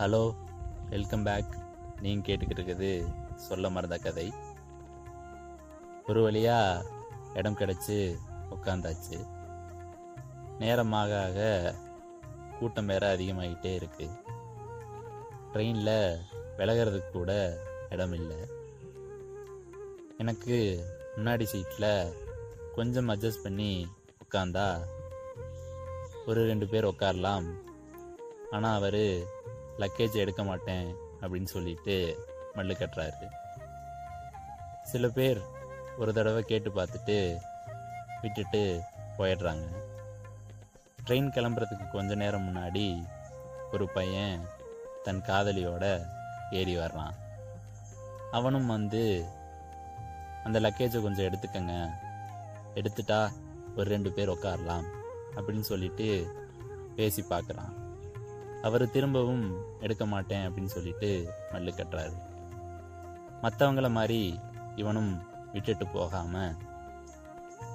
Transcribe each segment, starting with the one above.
Hello welcome back. நீங்கள் கேட்டுக்கிட்டு இருக்குது சொல்ல மறந்த கதை. ஒரு வழியாக இடம் கிடச்சி உட்காந்தாச்சு நேரமாக ஆக கூட்டம் வேற அதிகமாகிட்டே இருக்கு. ட்ரெயினில் விலகிறதுக்கு கூட இடம் இல்லை எனக்கு முன்னாடி சீட்டில் கொஞ்சம் அட்ஜஸ்ட் பண்ணி உட்காந்தா ஒரு ரெண்டு பேர் உட்காரலாம் ஆனால் அவர் லக்கேஜ் எடுக்க மாட்டேன் அப்படின்னு சொல்லிட்டு மல்லு கட்டுறாரு. சில பேர் ஒரு தடவை கேட்டு பார்த்துட்டு விட்டுட்டு போயிடுறாங்க. ட்ரெயின் கிளம்புறதுக்கு கொஞ்ச நேரம் முன்னாடி ஒரு பையன் தன் காதலியோட ஏறி வர்றான். அவனும் வந்து அந்த லக்கேஜை கொஞ்சம் எடுத்துக்கங்க. எடுத்துட்டா ஒரு ரெண்டு பேர் உட்காரலாம். அப்படின்னு சொல்லிட்டு பேசி பார்க்குறான். அவர் திரும்பவும் எடுக்க மாட்டேன் அப்படின்னு சொல்லிட்டு மல்லு கட்டுறாரு. மற்றவங்கள மாதிரி இவனும் விட்டுட்டு போகாமல்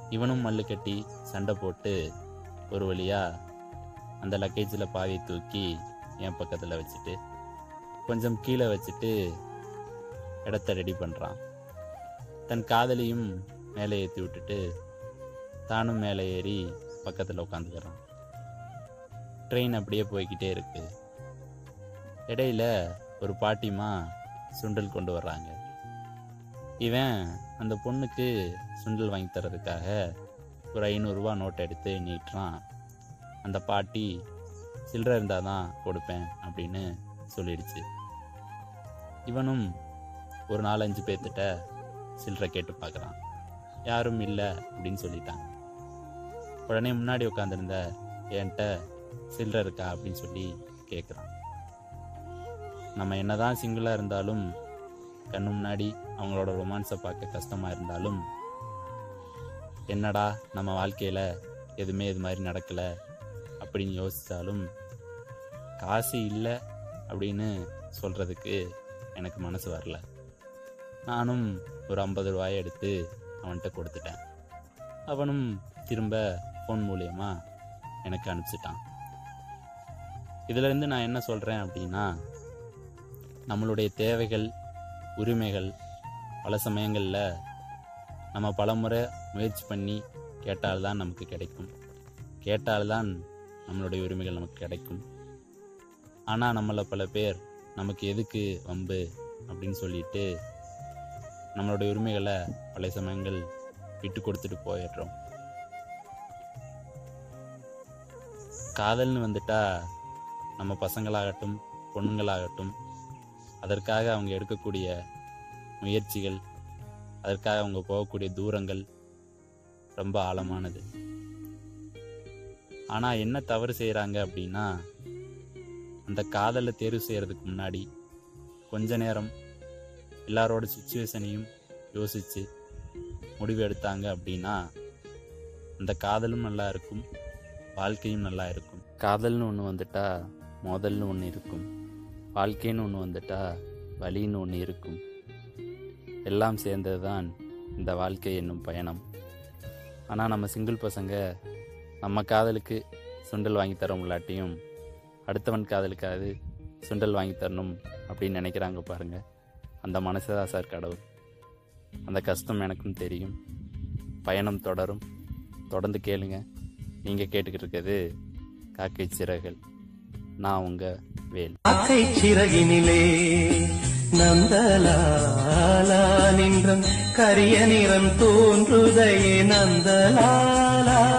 இவனும் மல்லு கட்டி சண்டை போட்டு ஒரு வழியாக அந்த லக்கேஜில் பாதியை தூக்கி என் பக்கத்தில் வச்சுட்டு கொஞ்சம் கீழே வச்சுட்டு இடத்த ரெடி பண்ணுறான் தன் காதலியும் மேலே ஏற்றி விட்டுட்டு தானும் மேலே ஏறி பக்கத்தில் உட்காந்துக்கிறான் ட்ரெயின் அப்படியே போய்கிட்டே இருக்கு. இடையில ஒரு பாட்டிமா சுண்டல் கொண்டு வர்றாங்க. இவன் அந்த பொண்ணுக்கு சுண்டல் வாங்கி தர்றதுக்காக ஒரு ஐநூறுரூவா நோட்டை எடுத்து நீட்டுறான். அந்த பாட்டி சில்லறை இருந்தால் தான் கொடுப்பேன் அப்படின்னு சொல்லிடுச்சு. இவனும் ஒரு நாலஞ்சு பேர்த்திட்ட சில்லறை கேட்டு பார்க்குறான் யாரும் இல்லை அப்படின்னு சொல்லிட்டாங்க. உடனே முன்னாடி உட்காந்துருந்த என்கிட்ட சில்லறை இருக்கா அப்படின்னு சொல்லி கேட்குறான் நம்ம என்னதான் சிங்கிளாக இருந்தாலும் கண்ணு முன்னாடி அவங்களோட ரொமான்ஸை பார்க்க கஷ்டமாக இருந்தாலும் என்னடா நம்ம வாழ்க்கையில் எதுவுமே இது மாதிரி நடக்கலை அப்படின்னு யோசித்தாலும் காசு இல்லை அப்படின்னு சொல்கிறதுக்கு எனக்கு மனசு வரல. நானும் ஒரு ஐம்பது ரூபாயை எடுத்து அவன்கிட்ட கொடுத்துட்டேன். அவனும் திரும்ப ஃபோன் மூலியமா எனக்கு அனுப்பிச்சிட்டான். இதிலிருந்து நான் என்ன சொல்கிறேன் அப்படின்னா நம்மளுடைய தேவைகள் உரிமைகள் பல சமயங்களில் நம்ம பலமுறை முயற்சி பண்ணி கேட்டால்தான் நமக்கு கிடைக்கும். கேட்டால்தான் நம்மளுடைய உரிமைகள் நமக்கு கிடைக்கும். ஆனால் நம்மளை பல பேர் நமக்கு எதுக்கு வம்பு அப்படின்னு சொல்லிட்டு நம்மளுடைய உரிமைகளை பல சமயங்கள் விட்டு கொடுத்துட்டு போயிடுறோம். காதல்னு வந்துட்டா நம்ம பசங்களாகட்டும் பொண்ணுங்களாகட்டும் அதற்காக அவங்க எடுக்கக்கூடிய முயற்சிகள் அதற்காக அவங்க போகக்கூடிய தூரங்கள் ரொம்ப ஆழமானது. ஆனால் என்ன தவறு செய்கிறாங்க அப்படின்னா அந்த காதலை தேர்வு செய்கிறதுக்கு முன்னாடி கொஞ்ச நேரம் எல்லாரோட சுச்சுவேஷனையும் யோசித்து முடிவு எடுத்தாங்க அப்படின்னா அந்த காதலும் நல்லா இருக்கும் வாழ்க்கையும் நல்லா இருக்கும். காதல்னு ஒன்று வந்துட்டால் மோதல்னு ஒன்று இருக்கும். வாழ்க்கைன்னு ஒன்று வந்துட்டா வழின்னு ஒன்று இருக்கும். எல்லாம் சேர்ந்தது தான் இந்த வாழ்க்கை என்னும் பயணம். ஆனால் நம்ம சிங்கிள் பசங்க நம்ம காதலுக்கு சுண்டல் வாங்கி தரோம் இல்லாட்டியும் அடுத்தவன் காதலுக்காவது சுண்டல் வாங்கி தரணும் அப்படின்னு நினைக்கிறாங்க பாருங்க. அந்த மனசு தான் சார் கடவுள். அந்த கஷ்டம் எனக்கும் தெரியும். பயணம் தொடரும். தொடர்ந்து கேளுங்க. நீங்கள் கேட்டுக்கிட்டு இருக்கிறது காக்கை சிறகுகள். நான் உங்க வேல். காக்கை சிறகினிலே நந்தலாலா நின்றும் கரிய நிறம் தோன்றுதையே நந்தலாலா.